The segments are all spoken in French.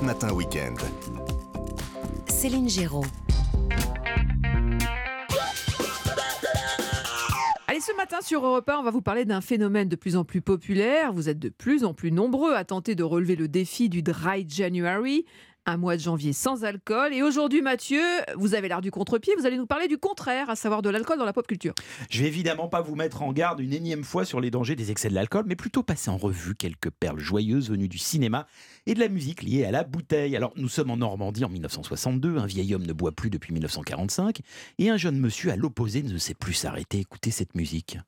Europe Matin Weekend. Céline Géraud. Allez, ce matin sur Europe 1, on va vous parler d'un phénomène de plus en plus populaire. Vous êtes de plus en plus nombreux à tenter de relever le défi du Dry January, mois de janvier sans alcool. Et aujourd'hui, Mathieu, vous avez l'air du contre-pied, vous allez nous parler du contraire, à savoir de l'alcool dans la pop culture. Je vais évidemment pas vous mettre en garde une énième fois sur les dangers des excès de l'alcool, mais plutôt passer en revue quelques perles joyeuses venues du cinéma et de la musique liée à la bouteille. Alors, nous sommes en Normandie en 1962, un vieil homme ne boit plus depuis 1945, et un jeune monsieur à l'opposé ne sait plus s'arrêter. Écoutez cette musique.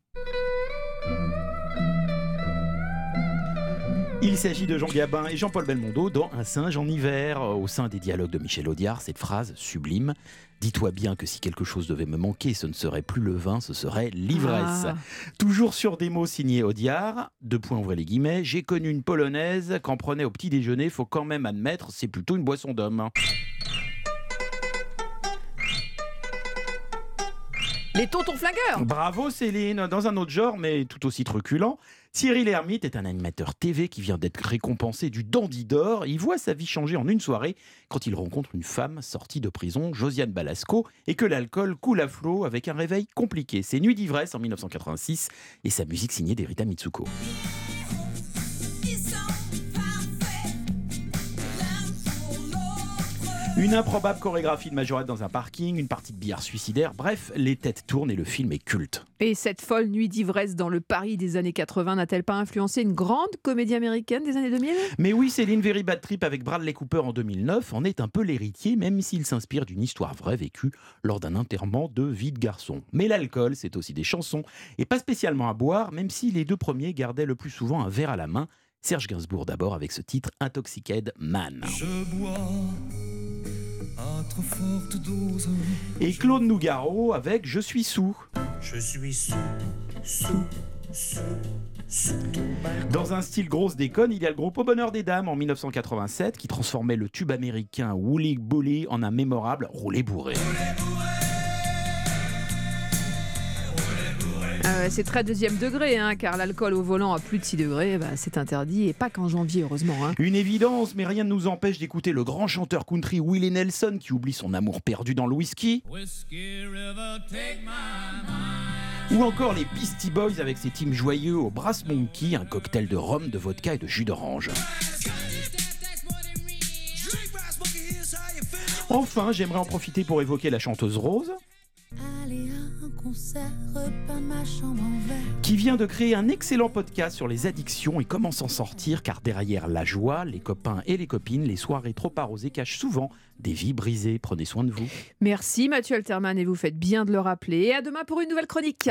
Il s'agit de Jean Gabin et Jean-Paul Belmondo dans Un singe en hiver. Au sein des dialogues de Michel Audiard, cette phrase sublime Dis-toi bien que si quelque chose devait me manquer, ce ne serait plus le vin, ce serait l'ivresse. Ah. Toujours sur des mots signés Audiard, deux points ouvrez les guillemets, j'ai connu une polonaise qu'en prenait au petit déjeuner, faut quand même admettre, c'est plutôt une boisson d'homme. Les tontons flingueurs Bravo Céline, dans un autre genre, mais tout aussi truculent. Cyril Hermite est un animateur TV qui vient d'être récompensé du Dandy d'Or. Il voit sa vie changer en une soirée quand il rencontre une femme sortie de prison, Josiane Balasco, et que l'alcool coule à flot avec un réveil compliqué. C'est Nuit d'ivresse en 1986 et sa musique signée d'Erita Mitsuko. Une improbable chorégraphie de majorette dans un parking, une partie de billard suicidaire, bref, les têtes tournent et le film est culte. Et cette folle nuit d'ivresse dans le Paris des années 80 n'a-t-elle pas influencé une grande comédie américaine des années 2000 Mais oui, Céline Very Bad Trip avec Bradley Cooper en 2009 en est un peu l'héritier, même s'il s'inspire d'une histoire vraie vécue lors d'un enterrement de vie de garçon. Mais l'alcool, c'est aussi des chansons, et pas spécialement à boire, même si les deux premiers gardaient le plus souvent un verre à la main. Serge Gainsbourg d'abord avec ce titre Intoxicated Man. Je bois Et Claude Nougaro avec Je suis sous. Je suis sous, sous, sous. Dans un style grosse déconne, il y a le groupe Au Bonheur des Dames en 1987 qui transformait le tube américain Woolly Bully en un mémorable roulé bourré. Ah ouais, C'est très deuxième degré, hein, car l'alcool au volant à plus de 6 degrés, bah, c'est interdit, et pas qu'en janvier, heureusement. hein. Une évidence, mais rien ne nous empêche d'écouter le grand chanteur country Willie Nelson qui oublie son amour perdu dans le whisky, ou encore les Beastie Boys avec ses teams joyeux au Brass Monkey, un cocktail de rhum, de vodka et de jus d'orange. Enfin, j'aimerais en profiter pour évoquer la chanteuse Rose, concert, repeindre ma chambre en vert. qui vient de créer un excellent podcast sur les addictions et comment s'en sortir, car derrière la joie, les copains et les copines, les soirées trop arrosées cachent souvent des vies brisées. Prenez soin de vous. Merci Mathieu Alterman, et vous faites bien de le rappeler. Et à demain pour une nouvelle chronique.